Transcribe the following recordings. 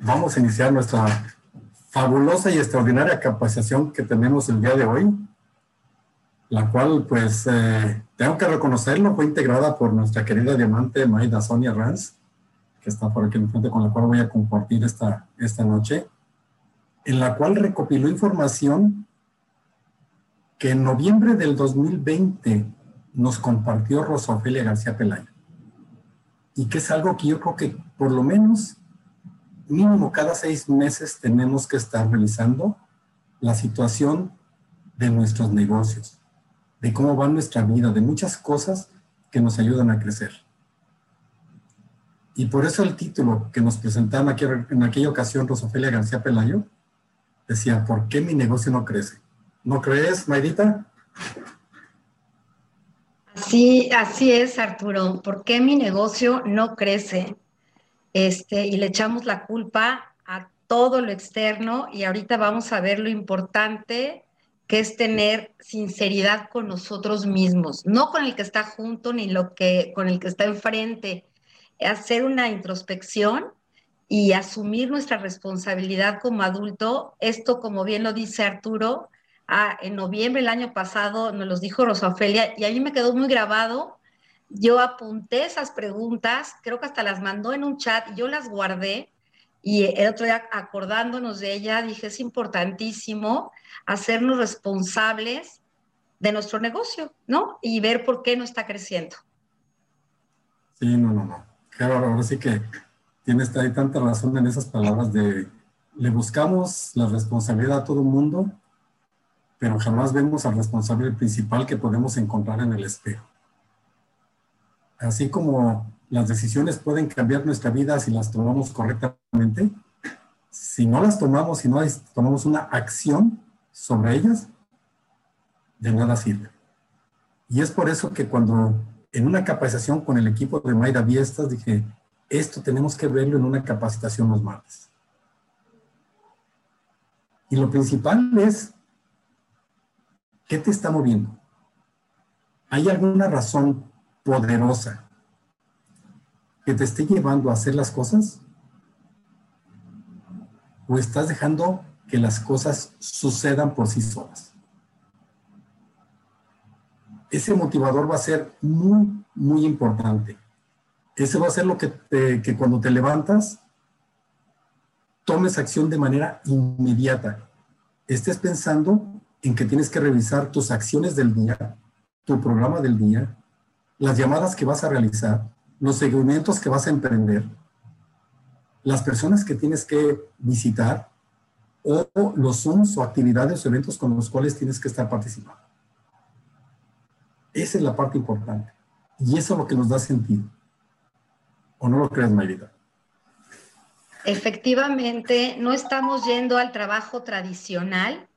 vamos a iniciar nuestra fabulosa y extraordinaria capacitación que tenemos el día de hoy, la cual pues eh, tengo que reconocerlo, fue integrada por nuestra querida diamante Maida Sonia Ranz, que está por aquí en frente, con la cual voy a compartir esta, esta noche, en la cual recopiló información que en noviembre del 2020 nos compartió Rosa Ofelia García Pelayo. Y que es algo que yo creo que por lo menos mínimo cada seis meses tenemos que estar revisando la situación de nuestros negocios, de cómo va nuestra vida, de muchas cosas que nos ayudan a crecer. Y por eso el título que nos presentaron en aquella ocasión Rosofelia García Pelayo decía, ¿por qué mi negocio no crece? ¿No crees, Maidita? Sí, así es, Arturo. ¿Por qué mi negocio no crece? Este, y le echamos la culpa a todo lo externo y ahorita vamos a ver lo importante que es tener sinceridad con nosotros mismos, no con el que está junto ni lo que con el que está enfrente, hacer una introspección y asumir nuestra responsabilidad como adulto. Esto, como bien lo dice Arturo, ah, en noviembre del año pasado nos los dijo Rosa Ofelia y a mí me quedó muy grabado yo apunté esas preguntas, creo que hasta las mandó en un chat yo las guardé. Y el otro día, acordándonos de ella, dije, es importantísimo hacernos responsables de nuestro negocio, ¿no? Y ver por qué no está creciendo. Sí, no, no, no. Claro, ahora sí que tienes ahí tanta razón en esas palabras de le buscamos la responsabilidad a todo el mundo, pero jamás vemos al responsable principal que podemos encontrar en el espejo así como las decisiones pueden cambiar nuestra vida si las tomamos correctamente, si no las tomamos, si no tomamos una acción sobre ellas, de nada sirve. Y es por eso que cuando en una capacitación con el equipo de Mayra Viestas dije, esto tenemos que verlo en una capacitación los martes. Y lo principal es, ¿qué te está moviendo? ¿Hay alguna razón poderosa que te esté llevando a hacer las cosas? ¿O estás dejando que las cosas sucedan por sí solas? Ese motivador va a ser muy, muy importante. Ese va a ser lo que, que cuando te levantas, tomes acción de manera inmediata. Estés pensando en que tienes que revisar tus acciones del día, tu programa del día, las llamadas que vas a realizar, los seguimientos que vas a emprender, las personas que tienes que visitar o los Zooms o actividades o eventos con los cuales tienes que estar participando. Esa es la parte importante. Y eso es lo que nos da sentido. ¿O no lo crees, Mayrita? Efectivamente, no estamos yendo al trabajo tradicional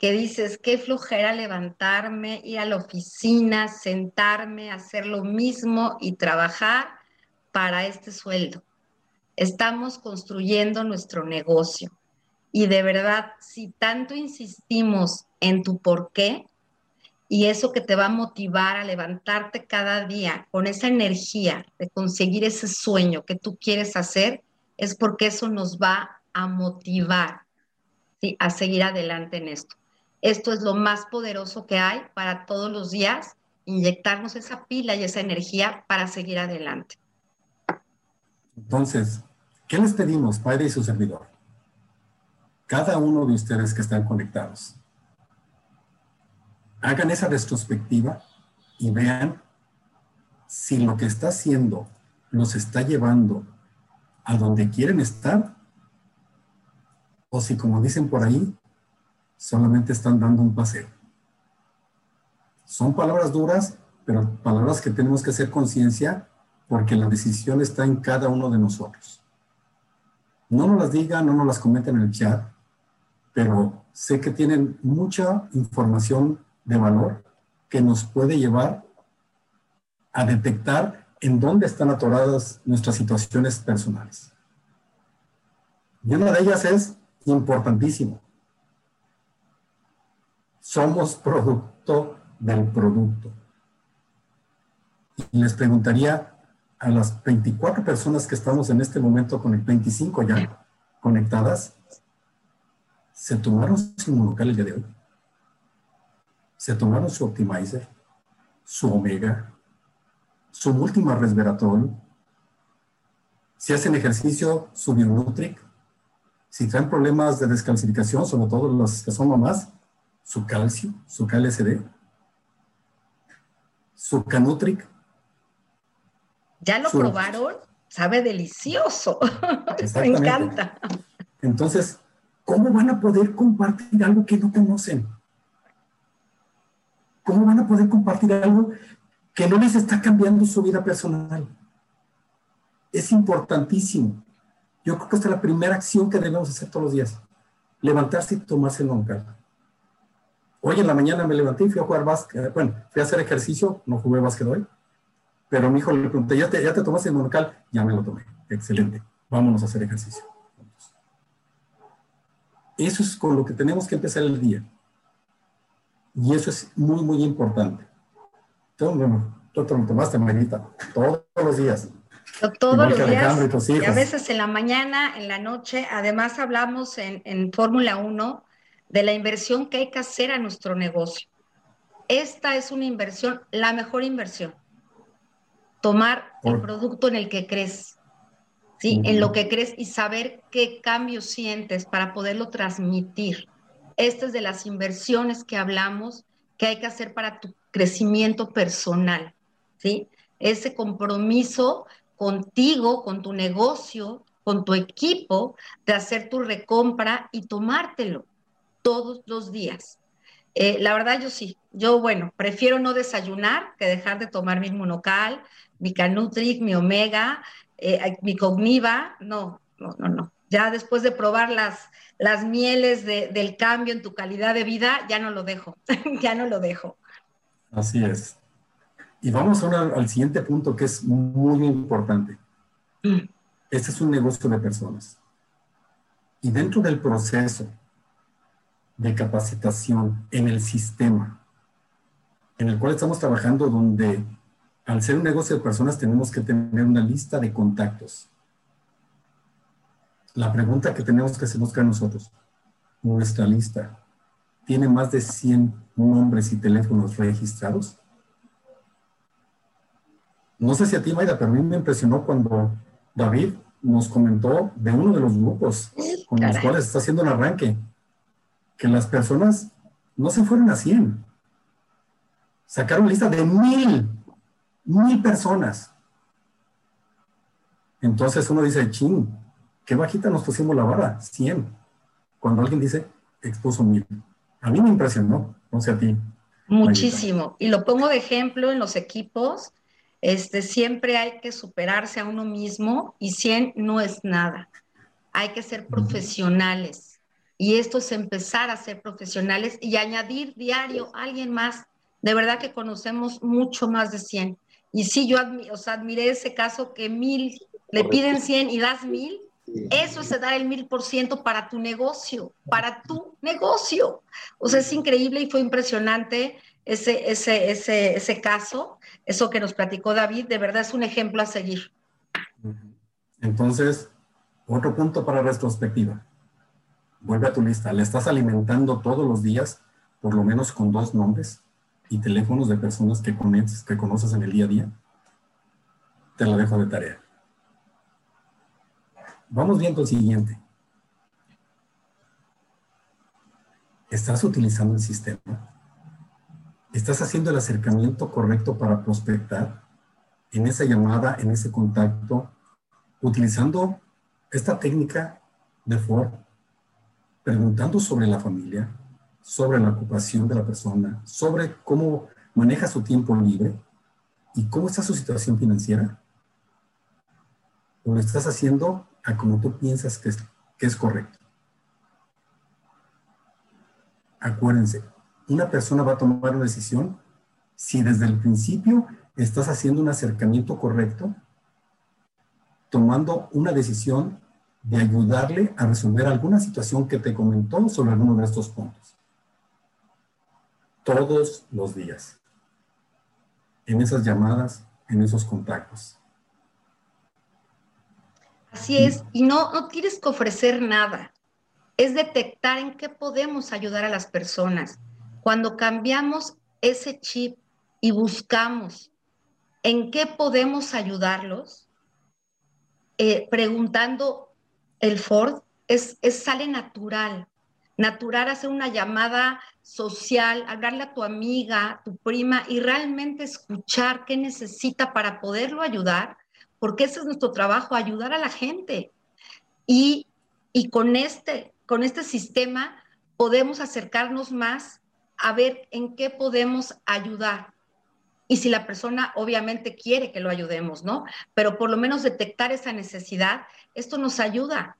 que dices, qué flojera levantarme, ir a la oficina, sentarme, hacer lo mismo y trabajar para este sueldo. Estamos construyendo nuestro negocio. Y de verdad, si tanto insistimos en tu por qué y eso que te va a motivar a levantarte cada día con esa energía de conseguir ese sueño que tú quieres hacer, es porque eso nos va a motivar a seguir adelante en esto. Esto es lo más poderoso que hay para todos los días, inyectarnos esa pila y esa energía para seguir adelante. Entonces, ¿qué les pedimos, Padre y su servidor? Cada uno de ustedes que están conectados, hagan esa retrospectiva y vean si lo que está haciendo los está llevando a donde quieren estar o si, como dicen por ahí, solamente están dando un paseo. Son palabras duras, pero palabras que tenemos que hacer conciencia porque la decisión está en cada uno de nosotros. No nos las digan, no nos las comenten en el chat, pero sé que tienen mucha información de valor que nos puede llevar a detectar en dónde están atoradas nuestras situaciones personales. Y una de ellas es importantísimo somos producto del producto. Y les preguntaría a las 24 personas que estamos en este momento con el 25 ya, conectadas se tomaron su monocal el día de hoy. Se tomaron su optimizer, su omega, su última resveratrol. Si hacen ejercicio, su bionutric. Si traen problemas de descalcificación, sobre todo los que son mamás, su calcio, su KLSD, su Canutric. ¿Ya lo probaron? Sabe delicioso. Me encanta. Entonces, ¿cómo van a poder compartir algo que no conocen? ¿Cómo van a poder compartir algo que no les está cambiando su vida personal? Es importantísimo. Yo creo que esta es la primera acción que debemos hacer todos los días. Levantarse y tomarse el local. Hoy en la mañana me levanté y fui a jugar básquet. Bueno, fui a hacer ejercicio, no jugué básquet hoy. Pero mi hijo le pregunté, ¿ya te, ya te tomaste el monocal? Ya me lo tomé. Excelente. Vámonos a hacer ejercicio. Eso es con lo que tenemos que empezar el día. Y eso es muy, muy importante. Tú, tú te lo tomaste, Marita, todos los días. Todos los días. Y, a veces en la mañana, en la noche. Además, hablamos en, en Fórmula 1 de la inversión que hay que hacer a nuestro negocio. Esta es una inversión, la mejor inversión. Tomar el producto en el que crees, ¿sí? En lo que crees y saber qué cambio sientes para poderlo transmitir. Esta es de las inversiones que hablamos que hay que hacer para tu crecimiento personal, ¿sí? Ese compromiso contigo, con tu negocio, con tu equipo, de hacer tu recompra y tomártelo todos los días. Eh, la verdad, yo sí. Yo, bueno, prefiero no desayunar que dejar de tomar mi monocal, mi Canutric, mi Omega, eh, mi Cogniva. No, no, no, no. Ya después de probar las, las mieles del cambio en tu calidad de vida, ya no lo dejo. ya no lo dejo. Así es. Y vamos ahora al siguiente punto que es muy importante. Mm. Este es un negocio de personas. Y dentro del proceso de capacitación en el sistema en el cual estamos trabajando, donde al ser un negocio de personas tenemos que tener una lista de contactos. La pregunta que tenemos que hacernos a nosotros, nuestra lista, ¿tiene más de 100 nombres y teléfonos registrados? No sé si a ti, Maida, pero a mí me impresionó cuando David nos comentó de uno de los grupos con los cuales está haciendo el arranque que las personas no se fueron a 100. Sacaron lista de mil, mil personas. Entonces uno dice, ching, qué bajita nos pusimos la vara, 100. Cuando alguien dice, expuso mil. A mí me impresionó, no sé a ti. Muchísimo. Y lo pongo de ejemplo en los equipos. Este, siempre hay que superarse a uno mismo y 100 no es nada. Hay que ser profesionales y esto es empezar a ser profesionales y añadir diario a alguien más. De verdad que conocemos mucho más de 100. Y sí, yo admiré ese caso que mil, le piden 100 y das mil. Eso es dar el mil por ciento para tu negocio, para tu negocio. O sea, es increíble y fue impresionante ese, ese, ese, ese caso, eso que nos platicó David, de verdad es un ejemplo a seguir. Entonces, otro punto para retrospectiva vuelve a tu lista. Le estás alimentando todos los días, por lo menos con dos nombres y teléfonos de personas que conoces, que conoces en el día a día. Te la dejo de tarea. Vamos viendo el siguiente. ¿Estás utilizando el sistema? ¿Estás haciendo el acercamiento correcto para prospectar en esa llamada, en ese contacto, utilizando esta técnica de Ford preguntando sobre la familia, sobre la ocupación de la persona, sobre cómo maneja su tiempo libre y cómo está su situación financiera? ¿O lo estás haciendo a como tú piensas que es, que es correcto? Acuérdense, una persona va a tomar una decisión si desde el principio estás haciendo un acercamiento correcto, tomando una decisión de ayudarle a resolver alguna situación que te comentó sobre alguno de estos puntos. Todos los días. En esas llamadas, en esos contactos. Así es, y no, no tienes que ofrecer nada. Es detectar en qué podemos ayudar a las personas. Cuando cambiamos ese chip y buscamos en qué podemos ayudarlos, eh, preguntando el Ford, es, es, sale natural. Natural hacer una llamada social, hablarle a tu amiga, tu prima y realmente escuchar qué necesita para poderlo ayudar, porque ese es nuestro trabajo, ayudar a la gente. Y, y con, este, con este sistema podemos acercarnos más a ver en qué podemos ayudar. Y si la persona obviamente quiere que lo ayudemos, ¿no? Pero por lo menos detectar esa necesidad, esto nos ayuda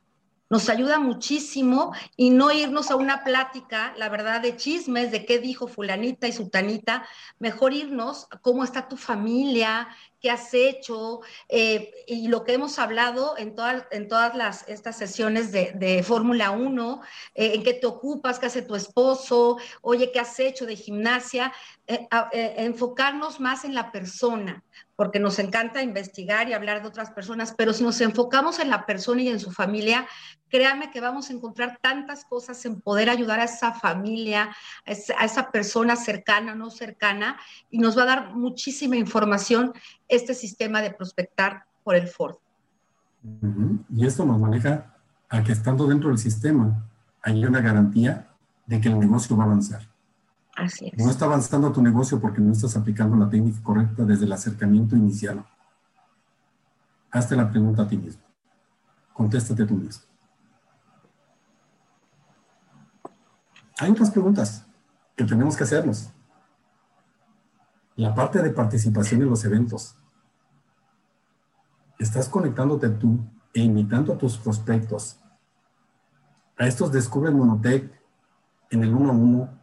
nos ayuda muchísimo y no irnos a una plática, la verdad, de chismes, de qué dijo fulanita y sutanita, mejor irnos cómo está tu familia, qué has hecho eh, y lo que hemos hablado en, todas en todas las, estas sesiones de, Fórmula 1, eh, en qué te ocupas, qué hace tu esposo, oye, qué has hecho de gimnasia, eh, enfocarnos más en la persona, porque nos encanta investigar y hablar de otras personas, pero si nos enfocamos en la persona y en su familia, créanme que vamos a encontrar tantas cosas en poder ayudar a esa familia, a esa, persona cercana, no cercana, y nos va a dar muchísima información este sistema de prospectar por el Ford. Y esto nos maneja a que estando dentro del sistema hay una garantía de que el negocio va a avanzar. Así es. No está avanzando tu negocio porque no estás aplicando la técnica correcta desde el acercamiento inicial. Hazte la pregunta a ti mismo. Contéstate tú mismo. Hay otras preguntas que tenemos que hacernos. La parte de participación en los eventos estás conectándote tú e invitando a tus prospectos. A estos descubren Monotech en el 1 a 1,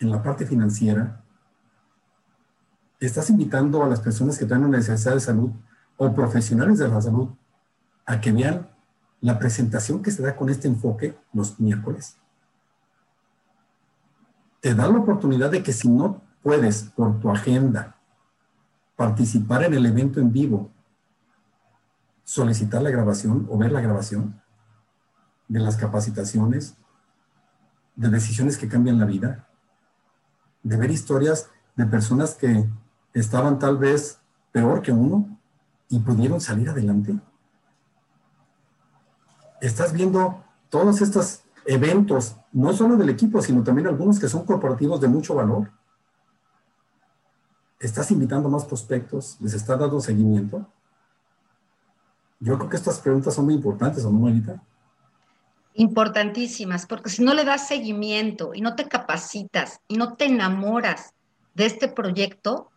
en la parte financiera. Estás invitando a las personas que tienen una necesidad de salud o profesionales de la salud a que vean la presentación que se da con este enfoque los miércoles. Te da la oportunidad de que si no puedes por tu agenda participar en el evento en vivo solicitar la grabación o ver la grabación de las capacitaciones, de decisiones que cambian la vida, de ver historias de personas que estaban tal vez peor que uno y pudieron salir adelante. Estás viendo todos estos eventos, no solo del equipo, sino también algunos que son corporativos de mucho valor. Estás invitando más prospectos, les estás dando seguimiento. Yo creo que estas preguntas son muy importantes, ¿o no, Marita? Importantísimas, porque si no le das seguimiento y no te capacitas y no te enamoras de este proyecto,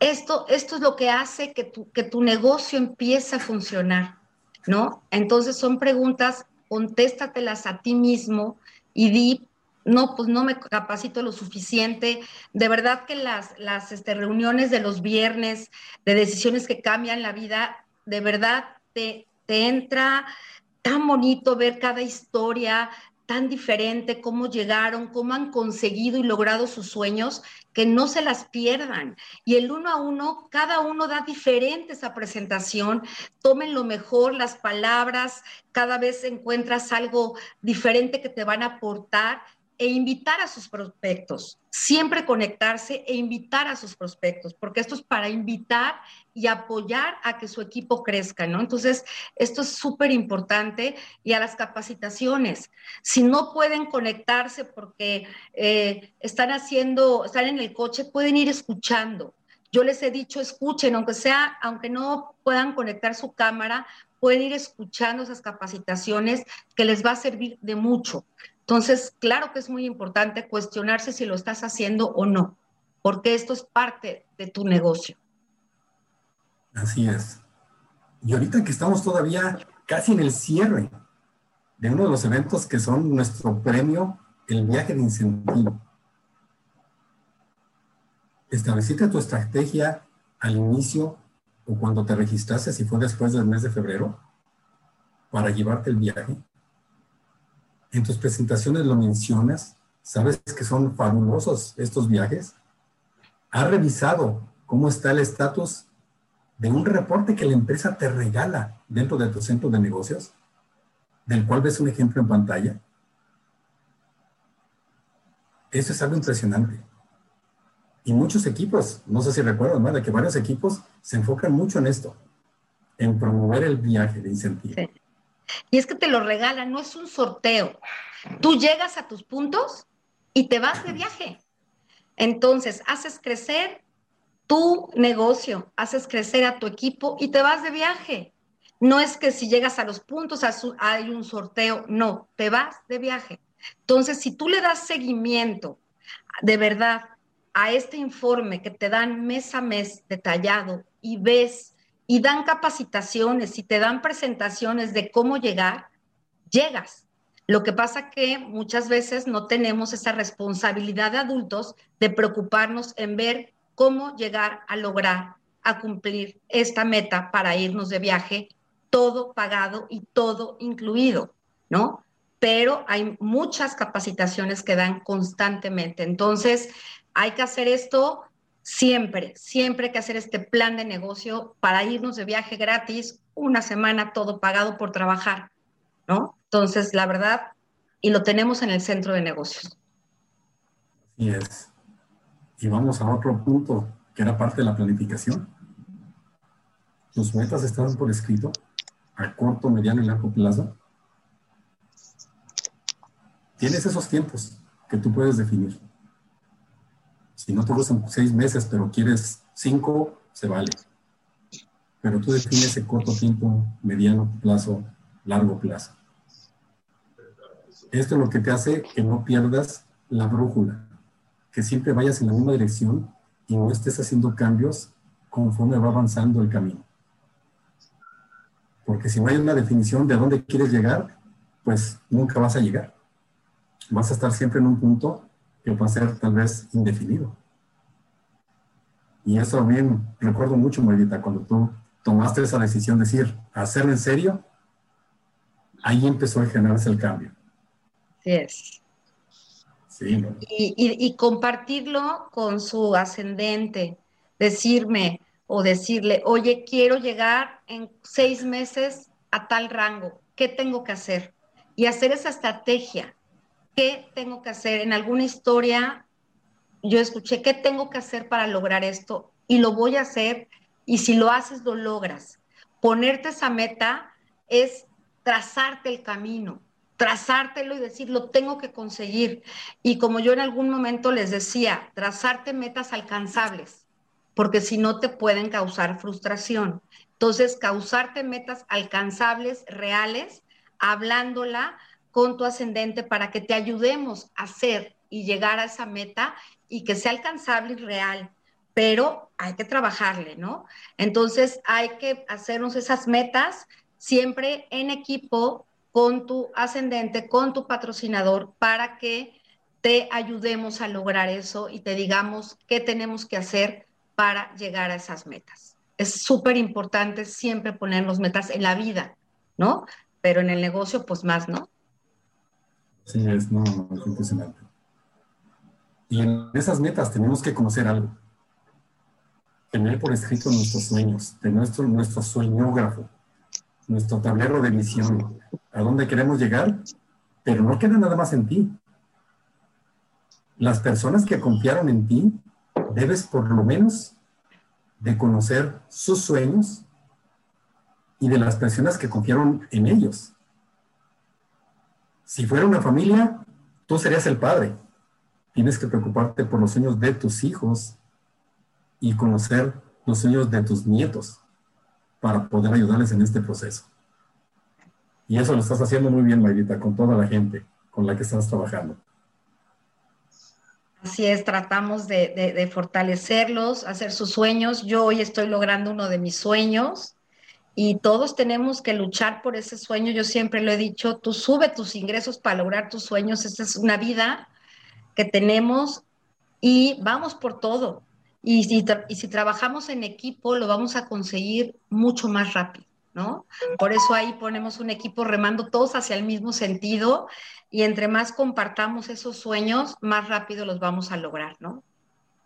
esto, esto es lo que hace que tu, que tu negocio empiece a funcionar, ¿no? Entonces son preguntas, contéstatelas a ti mismo y di, no, pues no me capacito lo suficiente. De verdad que las, las este, reuniones de los viernes, de decisiones que cambian la vida, de verdad te, te entra tan bonito ver cada historia tan diferente, cómo llegaron, cómo han conseguido y logrado sus sueños, que no se las pierdan. Y el uno a uno, cada uno da diferente esa presentación, tomen lo mejor, las palabras, cada vez encuentras algo diferente que te van a aportar e invitar a sus prospectos, siempre conectarse e invitar a sus prospectos, porque esto es para invitar y apoyar a que su equipo crezca, ¿no? Entonces, esto es súper importante y a las capacitaciones. Si no pueden conectarse porque eh, están haciendo, están en el coche, pueden ir escuchando. Yo les he dicho, escuchen, aunque sea, aunque no puedan conectar su cámara, pueden ir escuchando esas capacitaciones que les va a servir de mucho. Entonces, claro que es muy importante cuestionarse si lo estás haciendo o no, porque esto es parte de tu negocio. Así es. Y ahorita que estamos todavía casi en el cierre de uno de los eventos que son nuestro premio, el viaje de incentivo. Estableciste tu estrategia al inicio o cuando te registraste, si fue después del mes de febrero, para llevarte el viaje en tus presentaciones lo mencionas, sabes que son fabulosos estos viajes. ¿Has revisado cómo está el estatus de un reporte que la empresa te regala dentro de tu centro de negocios, del cual ves un ejemplo en pantalla. Eso es algo impresionante. Y muchos equipos, no sé si recuerdan, de que varios equipos se enfocan mucho en esto, en promover el viaje de incentivo. Y es que te lo regalan, no es un sorteo. Tú llegas a tus puntos y te vas de viaje. Entonces, haces crecer tu negocio, haces crecer a tu equipo y te vas de viaje. No es que si llegas a los puntos hay un sorteo, no, te vas de viaje. Entonces, si tú le das seguimiento de verdad a este informe que te dan mes a mes detallado y ves y dan capacitaciones y te dan presentaciones de cómo llegar, llegas. Lo que pasa que muchas veces no tenemos esa responsabilidad de adultos de preocuparnos en ver cómo llegar a lograr, a cumplir esta meta para irnos de viaje, todo pagado y todo incluido, ¿no? Pero hay muchas capacitaciones que dan constantemente. Entonces, hay que hacer esto siempre, siempre hay que hacer este plan de negocio para irnos de viaje gratis, una semana todo pagado por trabajar, ¿no? Entonces, la verdad, y lo tenemos en el centro de negocios. Así es. Y vamos a otro punto, que era parte de la planificación. Tus metas estaban por escrito a corto, mediano y largo plazo. Tienes esos tiempos que tú puedes definir. Si no te gustan seis meses, pero quieres cinco, se vale. Pero tú defines ese corto tiempo, mediano plazo, largo plazo. Esto es lo que te hace que no pierdas la brújula que siempre vayas en la misma dirección y no estés haciendo cambios conforme va avanzando el camino. Porque si no hay una definición de dónde quieres llegar, pues nunca vas a llegar. Vas a estar siempre en un punto que a ser tal vez indefinido. Y eso bien recuerdo mucho, Marita, cuando tú tomaste esa decisión de decir, hacerlo en serio, ahí empezó a generarse el cambio. Sí es y, compartirlo con su ascendente, decirme o decirle, oye, quiero llegar en seis meses a tal rango, ¿qué tengo que hacer? Y hacer esa estrategia, ¿qué tengo que hacer? En alguna historia yo escuché, ¿qué tengo que hacer para lograr esto? Y lo voy a hacer, y si lo haces, lo logras. Ponerte esa meta es trazarte el camino, trazártelo y decir, lo tengo que conseguir. Y como yo en algún momento les decía, trazarte metas alcanzables, porque si no te pueden causar frustración. Entonces, causarte metas alcanzables, reales, hablándola con tu ascendente para que te ayudemos a hacer y llegar a esa meta y que sea alcanzable y real. Pero hay que trabajarle, ¿no? Entonces hay que hacernos esas metas siempre en equipo, con tu ascendente, con tu patrocinador, para que te ayudemos a lograr eso y te digamos qué tenemos que hacer para llegar a esas metas. Es súper importante siempre ponernos metas en la vida, ¿no? Pero en el negocio, pues más, ¿no? Sí, es, no, es impresionante. Y en esas metas tenemos que conocer algo. Tener por escrito nuestros sueños, de nuestro, nuestro sueñógrafo nuestro tablero de misión, a dónde queremos llegar, pero no queda nada más en ti. Las personas que confiaron en ti, debes por lo menos de conocer sus sueños y de las personas que confiaron en ellos. Si fuera una familia, tú serías el padre. Tienes que preocuparte por los sueños de tus hijos y conocer los sueños de tus nietos para poder ayudarles en este proceso. Y eso lo estás haciendo muy bien, Mayrita, con toda la gente con la que estás trabajando. Así es, tratamos de, fortalecerlos, hacer sus sueños. Yo hoy estoy logrando uno de mis sueños y todos tenemos que luchar por ese sueño. Yo siempre lo he dicho, tú sube tus ingresos para lograr tus sueños. Esta es una vida que tenemos y vamos por todo. Y si, y si trabajamos en equipo, lo vamos a conseguir mucho más rápido, ¿no? Por eso ahí ponemos un equipo remando todos hacia el mismo sentido y entre más compartamos esos sueños, más rápido los vamos a lograr, ¿no?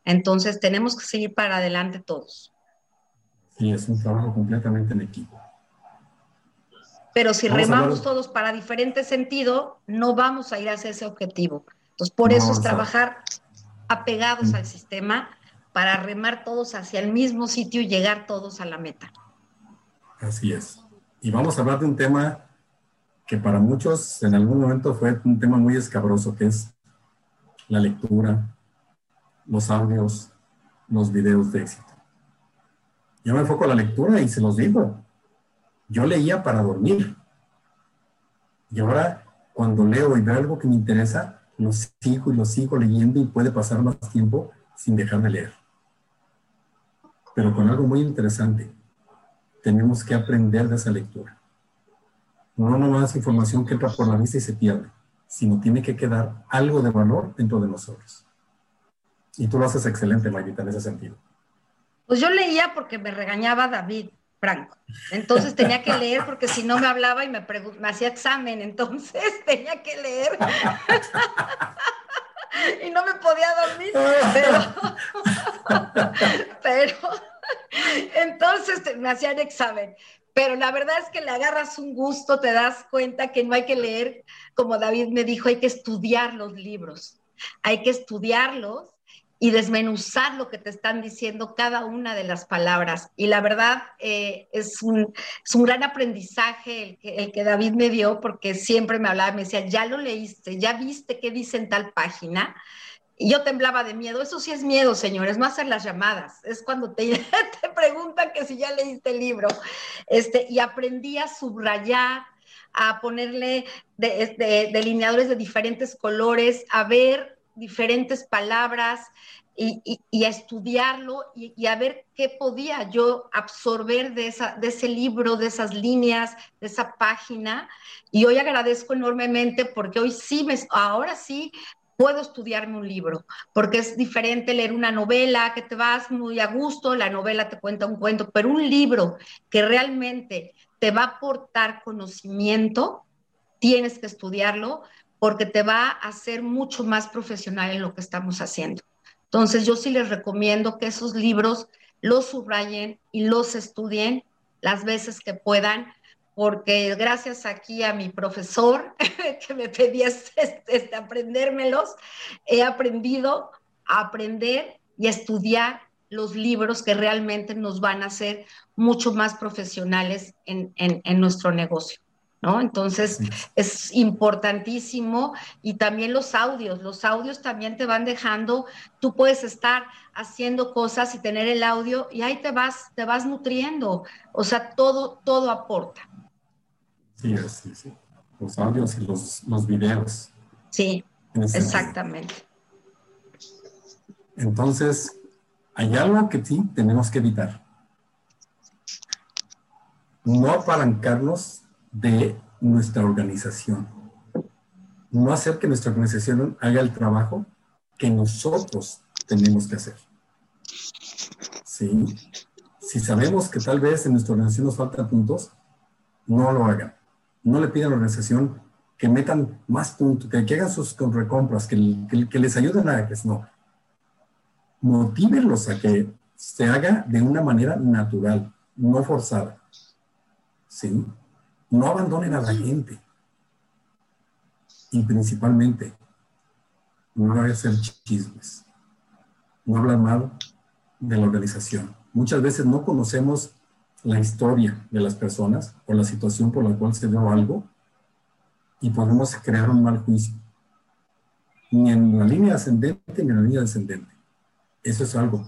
Entonces tenemos que seguir para adelante todos. Sí, es un trabajo completamente en equipo. Pero si remamos todos para diferente sentido, no vamos a ir hacia ese objetivo. Entonces, por eso es trabajar apegados al sistema para remar todos hacia el mismo sitio y llegar todos a la meta. Así es. Y vamos a hablar de un tema que para muchos en algún momento fue un tema muy escabroso, que es la lectura, los audios, los videos de éxito. Yo me enfoco en la lectura y se los digo. Yo leía para dormir. Y ahora, cuando leo y veo algo que me interesa, lo sigo y lo sigo leyendo y puede pasar más tiempo sin dejar de leer. Pero con algo muy interesante. Tenemos que aprender de esa lectura. No nomás información que entra por la vista y se pierde, sino tiene que quedar algo de valor dentro de nosotros. Y tú lo haces excelente, Mayrita, en ese sentido. Pues yo leía porque me regañaba David Franco. Entonces tenía que leer porque si no me hablaba y me, me hacía examen, entonces tenía que leer. y no me podía dormir. Pero, pero entonces me hacían examen. Pero la verdad es que le agarras un gusto, te das cuenta que no hay que leer, como David me dijo, hay que estudiar los libros. Hay que estudiarlos y desmenuzar lo que te están diciendo cada una de las palabras. Y la verdad eh, es, un, gran aprendizaje el que, el que, David me dio, porque siempre me hablaba, me decía, ya lo leíste, ya viste qué dice en tal página. Y yo temblaba de miedo. Eso sí es miedo, señores, no hacer las llamadas. Es cuando te, te preguntan que si ya leíste el libro. Este, y aprendí a subrayar, a ponerle de, delineadores de diferentes colores, a ver diferentes palabras y, a estudiarlo y, a ver qué podía yo absorber de, esa, de ese libro, de esas líneas, de esa página. Y hoy agradezco enormemente porque hoy sí, me, ahora sí puedo estudiarme un libro, porque es diferente leer una novela que te vas muy a gusto, la novela te cuenta un cuento, pero un libro que realmente te va a aportar conocimiento, tienes que estudiarlo porque te va a hacer mucho más profesional en lo que estamos haciendo. Entonces, yo sí les recomiendo que esos libros los subrayen y los estudien las veces que puedan, porque gracias aquí a mi profesor que me pedía este, este, aprendérmelos, he aprendido a aprender y a estudiar los libros que realmente nos van a hacer mucho más profesionales en nuestro negocio. ¿No? Entonces es importantísimo y también los audios, los audios también te van dejando, tú puedes estar haciendo cosas y tener el audio y ahí te vas, te vas nutriendo, o sea, todo, todo aporta. Sí, sí, sí, los audios y los, los videos. Sí, exactamente. Entonces, hay algo que sí tenemos que evitar. No apalancarnos de nuestra organización. No hacer que nuestra organización haga el trabajo que nosotros tenemos que hacer. ¿Sí? Si sabemos que tal vez en nuestra organización nos faltan puntos, no lo hagan. No le pidan a la organización que metan más puntos, que, hagan sus recompras, que, que, les ayuden a que no. Motívenlos a que se haga de una manera natural, no forzada. ¿Sí? No abandonen a la gente. Y principalmente, no hacer chismes. No hablar mal de la organización. Muchas veces no conocemos la historia de las personas o la situación por la cual se dio algo y podemos crear un mal juicio. Ni en la línea ascendente ni en la línea descendente. Eso es algo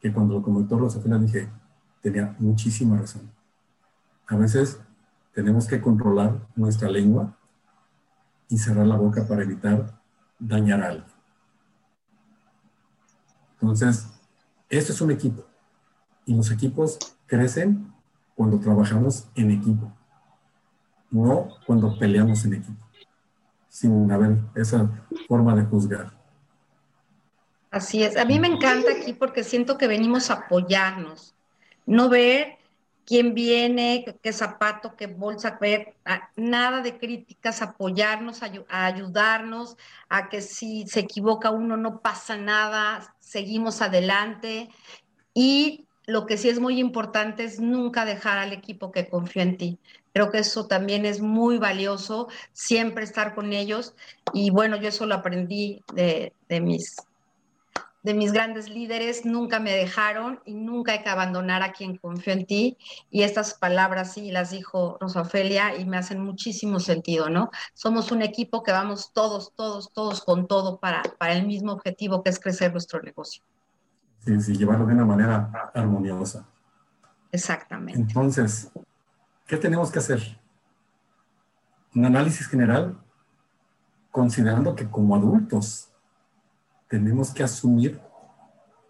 que cuando como doctor Rosafina dije, tenía muchísima razón. A veces tenemos que controlar nuestra lengua y cerrar la boca para evitar dañar a alguien. Entonces, esto es un equipo. Y los equipos crecen cuando trabajamos en equipo, no cuando peleamos en equipo, sin haber esa forma de juzgar. Así es. A mí me encanta aquí porque siento que venimos a apoyarnos, no ver quién viene, qué zapato, qué bolsa, ver, nada de críticas, apoyarnos, a, ayudarnos, a que si se equivoca uno no pasa nada, seguimos adelante y lo que sí es muy importante es nunca dejar al equipo que confió en ti. Creo que eso también es muy valioso, siempre estar con ellos. Y bueno, yo eso lo aprendí de, mis, de mis grandes líderes, nunca me dejaron y nunca hay que abandonar a quien confió en ti. Y estas palabras sí las dijo Rosa Ofelia y me hacen muchísimo sentido, ¿no? Somos un equipo que vamos todos, todos, todos con todo para, para el mismo objetivo que es crecer nuestro negocio. Sí, sí, llevarlo de una manera armoniosa. Exactamente. Entonces, ¿Qué tenemos que hacer? Un análisis general, considerando que como adultos tenemos que asumir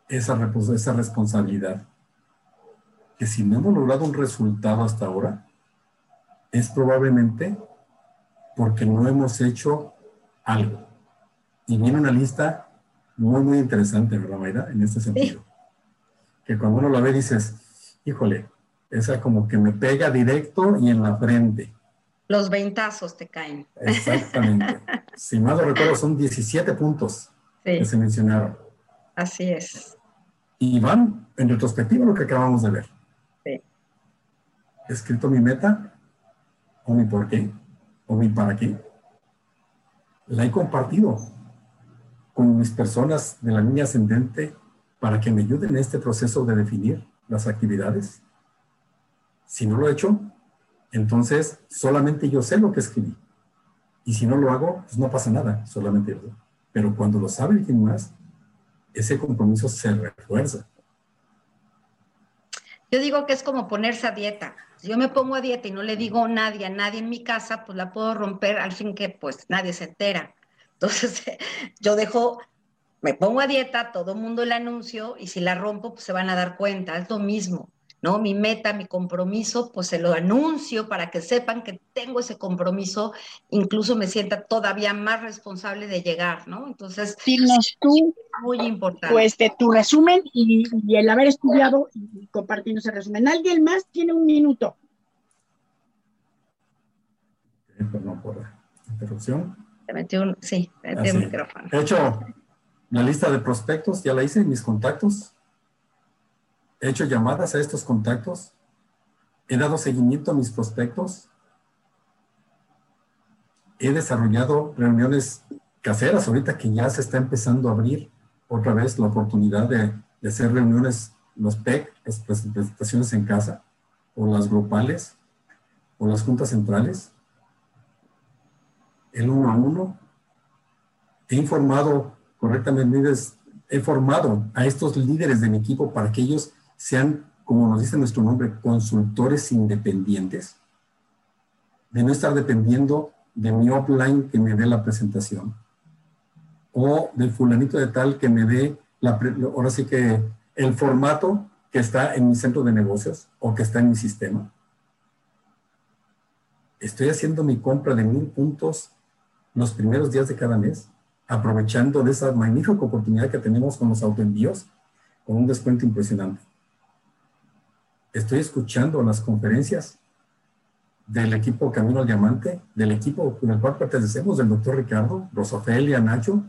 esa, esa responsabilidad. Que si no hemos logrado un resultado hasta ahora, es probablemente porque no hemos hecho algo. Y viene una lista muy, muy interesante, ¿verdad, Mayra? En este sentido. Que cuando uno la ve dices, híjole, esa como que me pega directo y en la frente. Los ventazos te caen. Exactamente. si mal lo recuerdo, son 17 puntos que se mencionaron. Así es. Y van en retrospectiva lo que acabamos de ver. Sí. He escrito mi meta, o mi por qué, o mi para qué. La he compartido con mis personas de la línea ascendente para que me ayuden en este proceso de definir las actividades si no lo he hecho, entonces solamente yo sé lo que escribí. Y si no lo hago, pues no pasa nada, solamente yo. Pero cuando lo sabe alguien más, ese compromiso se refuerza. Yo digo que es como ponerse a dieta. Si yo me pongo a dieta y no le digo a nadie, a nadie en mi casa, pues la puedo romper al fin que pues nadie se entera. Entonces yo dejo, me pongo a dieta, todo el mundo la anuncio y si la rompo, pues se van a dar cuenta. Es lo mismo. ¿No? Mi meta, mi compromiso, pues se lo anuncio para que sepan que tengo ese compromiso, incluso me sienta todavía más responsable de llegar, ¿no? Entonces, Dinos tú, muy importante. Pues de tu resumen y, el haber estudiado y compartiendo ese resumen. ¿Alguien más tiene un minuto? Perdón por la interrupción. Te metí un, sí, te metí un micrófono. He hecho la lista de prospectos, ya la hice, mis contactos he hecho llamadas a estos contactos, he dado seguimiento a mis prospectos, he desarrollado reuniones caseras ahorita que ya se está empezando a abrir otra vez la oportunidad de, hacer reuniones, los PEC, las presentaciones en casa, o las grupales, o las juntas centrales, el uno a uno. He informado correctamente, he formado a estos líderes de mi equipo para que ellos sean, como nos dice nuestro nombre, consultores independientes, de no estar dependiendo de mi offline que me dé la presentación, o del fulanito de tal que me dé, la, ahora sí que el formato que está en mi centro de negocios o que está en mi sistema. Estoy haciendo mi compra de mil puntos los primeros días de cada mes, aprovechando de esa magnífica oportunidad que tenemos con los autoenvíos, con un descuento impresionante estoy escuchando las conferencias del equipo Camino al Diamante, del equipo con el cual pertenecemos, del doctor Ricardo, Rosofelia, Nacho,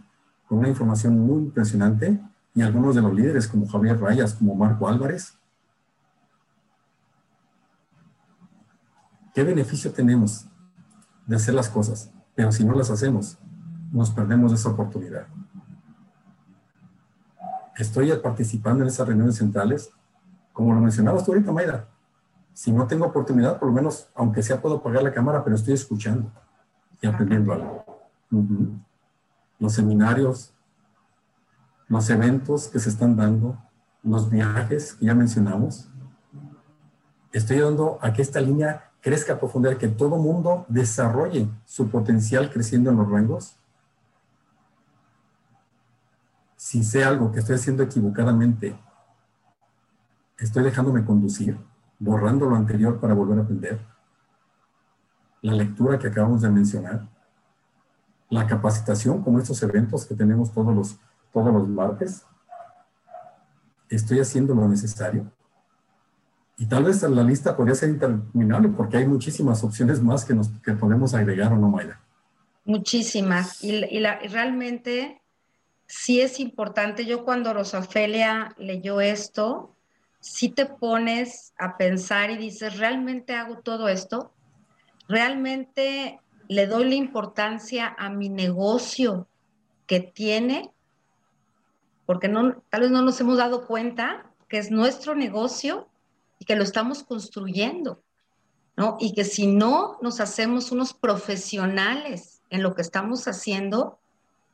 con una información muy impresionante, y algunos de los líderes como Javier Rayas, como Marco Álvarez. ¿Qué beneficio tenemos de hacer las cosas? Pero si no las hacemos, nos perdemos esa oportunidad. Estoy participando en esas reuniones centrales como lo mencionabas tú ahorita, Mayra, si no tengo oportunidad, por lo menos, aunque sea, puedo apagar la cámara, pero estoy escuchando y aprendiendo algo. Los seminarios, los eventos que se están dando, los viajes que ya mencionamos. Estoy dando a que esta línea crezca a profundidad, que todo mundo desarrolle su potencial creciendo en los rangos. Si sé algo que estoy haciendo equivocadamente estoy dejándome conducir, borrando lo anterior para volver a aprender, la lectura que acabamos de mencionar, la capacitación como estos eventos que tenemos todos los, todos los martes, estoy haciendo lo necesario. Y tal vez la lista podría ser interminable porque hay muchísimas opciones más que, nos, que podemos agregar o no, Mayra. Muchísimas. Y, y, la, y realmente sí es importante. Yo cuando Rosafelia leyó esto, si te pones a pensar y dices, ¿realmente hago todo esto? ¿Realmente le doy la importancia a mi negocio que tiene? Porque tal vez no nos hemos dado cuenta que es nuestro negocio y que lo estamos construyendo, ¿no? Y que si no nos hacemos unos profesionales en lo que estamos haciendo,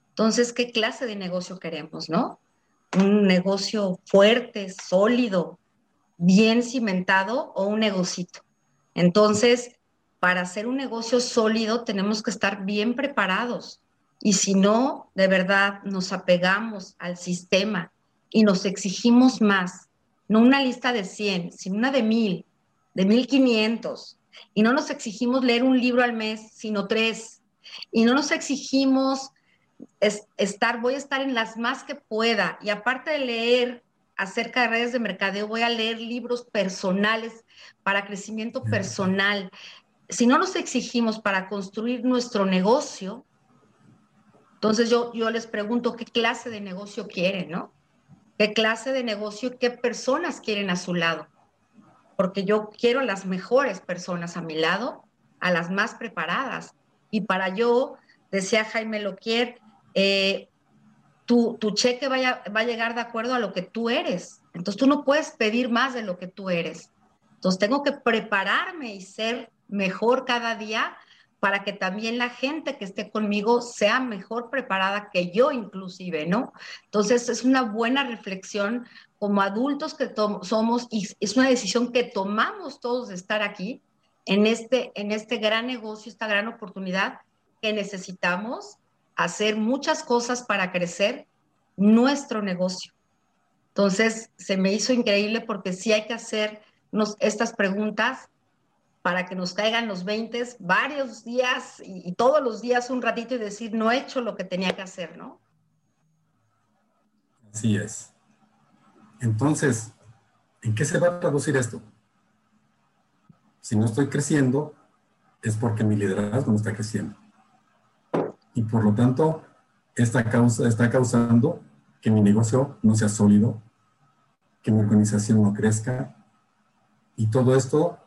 entonces, ¿qué clase de negocio queremos, no? Un negocio fuerte, sólido, bien cimentado o un negocito. Entonces, para hacer un negocio sólido tenemos que estar bien preparados. Y si no, de verdad, nos apegamos al sistema y nos exigimos más, no una lista de 100, sino una de 1000, de 1500. Y no nos exigimos leer un libro al mes, sino tres. Y no nos exigimos estar, voy a estar en las más que pueda. Y aparte de leer acerca de redes de mercadeo, voy a leer libros personales para crecimiento personal. Si no nos exigimos para construir nuestro negocio, entonces yo, yo les pregunto qué clase de negocio quieren, ¿no? ¿Qué clase de negocio y qué personas quieren a su lado? Porque yo quiero las mejores personas a mi lado, a las más preparadas. Y para yo, decía Jaime Loquier, eh, tu, cheque vaya, va a llegar de acuerdo a lo que tú eres. Entonces tú no puedes pedir más de lo que tú eres. Entonces tengo que prepararme y ser mejor cada día para que también la gente que esté conmigo sea mejor preparada que yo inclusive, ¿no? Entonces es una buena reflexión como adultos que somos y es una decisión que tomamos todos de estar aquí en este, en este gran negocio, esta gran oportunidad que necesitamos hacer muchas cosas para crecer nuestro negocio. Entonces, se me hizo increíble porque sí hay que hacernos estas preguntas para que nos caigan los 20 varios días y, y, todos los días un ratito y decir, no he hecho lo que tenía que hacer, ¿no? Así es. Entonces, ¿en qué se va a traducir esto? Si no estoy creciendo, es porque mi liderazgo no está creciendo y por lo tanto esta causa está causando que mi negocio no sea sólido, que mi organización no crezca y todo esto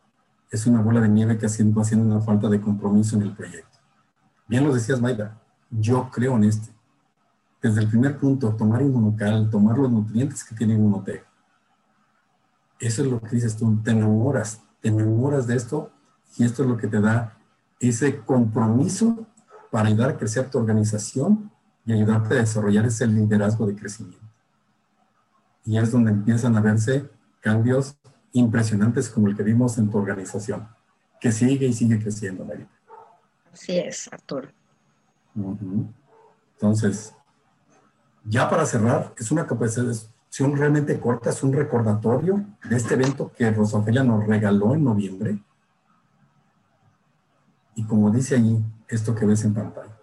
es una bola de nieve que va haciendo una falta de compromiso en el proyecto. Bien lo decías, Maida, yo creo en este. Desde el primer punto, tomar inmunocal, tomar los nutrientes que tiene Inmunotec. Eso es lo que dices tú, te enamoras, te enamoras de esto y esto es lo que te da ese compromiso para ayudar a crecer tu organización y ayudarte a desarrollar ese liderazgo de crecimiento. Y es donde empiezan a verse cambios impresionantes como el que vimos en tu organización, que sigue y sigue creciendo, Marita. Así es, Arturo. Entonces, ya para cerrar, es una capacitación realmente corta, es un recordatorio de este evento que Rosofelia nos regaló en noviembre. Y como dice allí, esto que ves en pantalla.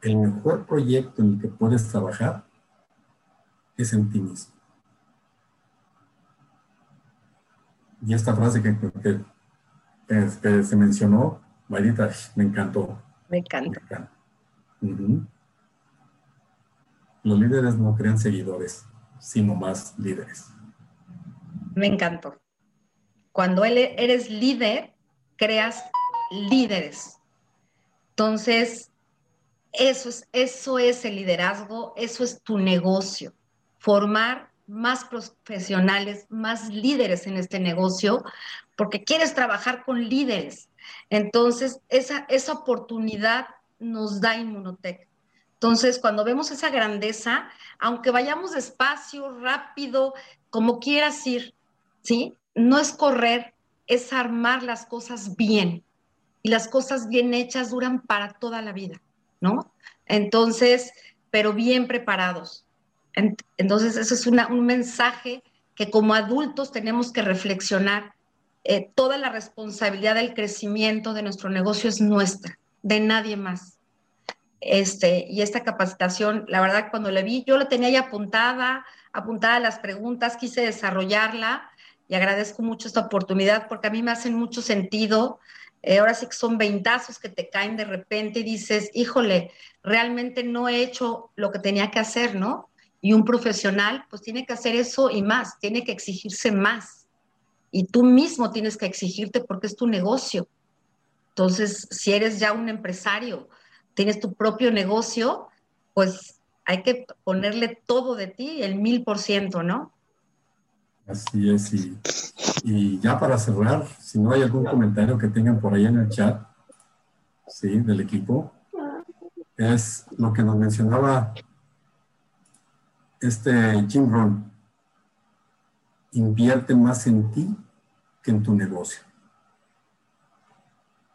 El mejor proyecto en el que puedes trabajar es en ti mismo. Y esta frase que, que, se mencionó, Marita, me encantó. Me encanta. Los líderes no crean seguidores, sino más líderes. Me encantó. Cuando eres líder, creas líderes. Entonces, eso es, eso es el liderazgo, eso es tu negocio, formar más profesionales, más líderes en este negocio, porque quieres trabajar con líderes. Entonces, esa, esa oportunidad nos da Inmunotech. Entonces, cuando vemos esa grandeza, aunque vayamos despacio, rápido, como quieras ir, ¿sí? No es correr, es armar las cosas bien y las cosas bien hechas duran para toda la vida, ¿no? Entonces, pero bien preparados. Entonces, eso es un mensaje que como adultos tenemos que reflexionar. Eh, toda la responsabilidad del crecimiento de nuestro negocio es nuestra, de nadie más. Este, y esta capacitación, la verdad, cuando la vi, yo la tenía ya apuntada, apuntada las preguntas, quise desarrollarla y agradezco mucho esta oportunidad porque a mí me hacen mucho sentido eh, ahora sí que son veintazos que te caen de repente y dices, híjole, realmente no he hecho lo que tenía que hacer, ¿no? Y un profesional pues tiene que hacer eso y más, tiene que exigirse más. Y tú mismo tienes que exigirte porque es tu negocio. Entonces, si eres ya un empresario, tienes tu propio negocio, pues hay que ponerle todo de ti, el mil por ciento, ¿no? Así es, y, ya para cerrar, si no hay algún comentario que tengan por ahí en el chat, sí, del equipo, es lo que nos mencionaba este Jim Rohn. Invierte más en ti que en tu negocio.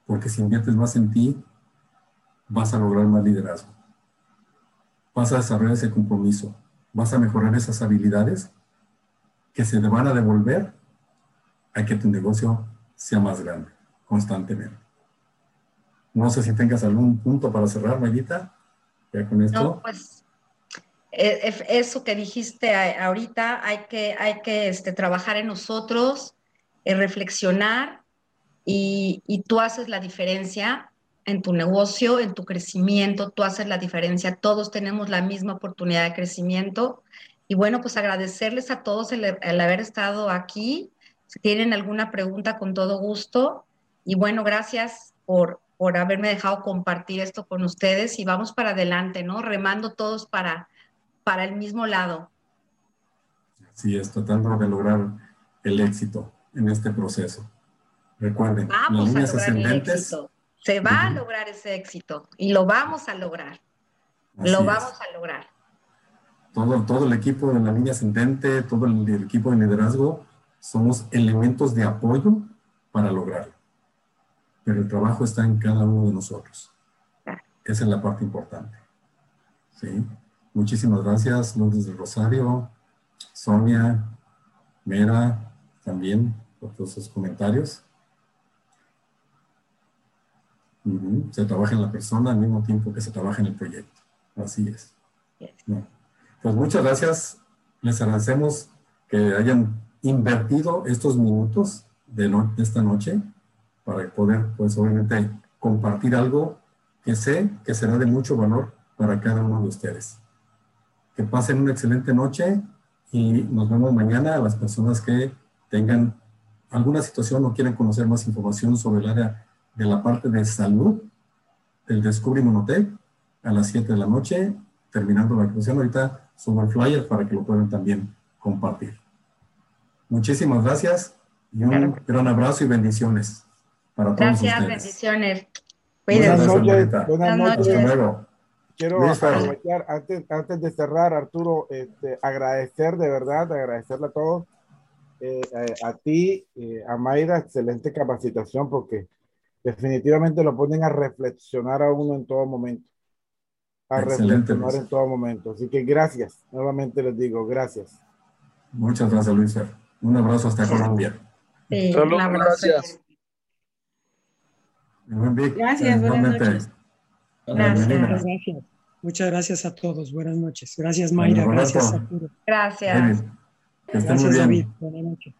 Porque si inviertes más en ti, vas a lograr más liderazgo. Vas a desarrollar ese compromiso. Vas a mejorar esas habilidades que se te van a devolver a que tu negocio sea más grande constantemente. No sé si tengas algún punto para cerrar, Mayita, ya con esto. No, pues eh, eso que dijiste ahorita, hay que, hay que este, trabajar en nosotros, reflexionar y, y tú haces la diferencia en tu negocio, en tu crecimiento, tú haces la diferencia. Todos tenemos la misma oportunidad de crecimiento. Y bueno, pues agradecerles a todos el, el, haber estado aquí. Si tienen alguna pregunta, con todo gusto. Y bueno, gracias por, por haberme dejado compartir esto con ustedes y vamos para adelante, ¿no? Remando todos para, para el mismo lado. Sí, es tratando de lograr el éxito en este proceso. Recuerden, vamos las líneas ascendentes. Se va a lograr ese éxito y lo vamos a lograr. lo vamos a lograr. Todo, todo el equipo de la línea ascendente, todo el, el equipo de liderazgo, somos elementos de apoyo para lograrlo. Pero el trabajo está en cada uno de nosotros. Esa es la parte importante. ¿Sí? Muchísimas gracias, Lourdes del Rosario, Sonia, Mera, también por todos sus comentarios. Se trabaja en la persona al mismo tiempo que se trabaja en el proyecto. Así es. Pues muchas gracias. Les agradecemos que hayan invertido estos minutos de, de esta noche para poder, pues obviamente, compartir algo que sé que será de mucho valor para cada uno de ustedes. Que pasen una excelente noche y nos vemos mañana. A las personas que tengan alguna situación o quieran conocer más información sobre el área de la parte de salud del Descubri Monotec a las 7 de la noche, terminando la exposición. Ahorita subo el flyer para que lo puedan también compartir. Muchísimas gracias y un gran abrazo y bendiciones para todos Gracias, bendiciones. Buenas noches. Buenas noches. Hasta luego. Quiero aprovechar, antes, antes de cerrar, Arturo, este, agradecer de verdad, agradecerle a todos, eh, a, ti, eh, a Mayra, excelente capacitación, porque definitivamente lo ponen a reflexionar a uno en todo momento. A reflexionar en todo momento. Así que gracias, nuevamente les digo, gracias. Muchas gracias, Luis. Un abrazo hasta Colombia. Sí, gracias. Gracias, buenas noches. Gracias. Muchas gracias a todos. Buenas noches. Gracias, Mayra. gracias, Arturo. Gracias. Gracias, David. Buenas noches.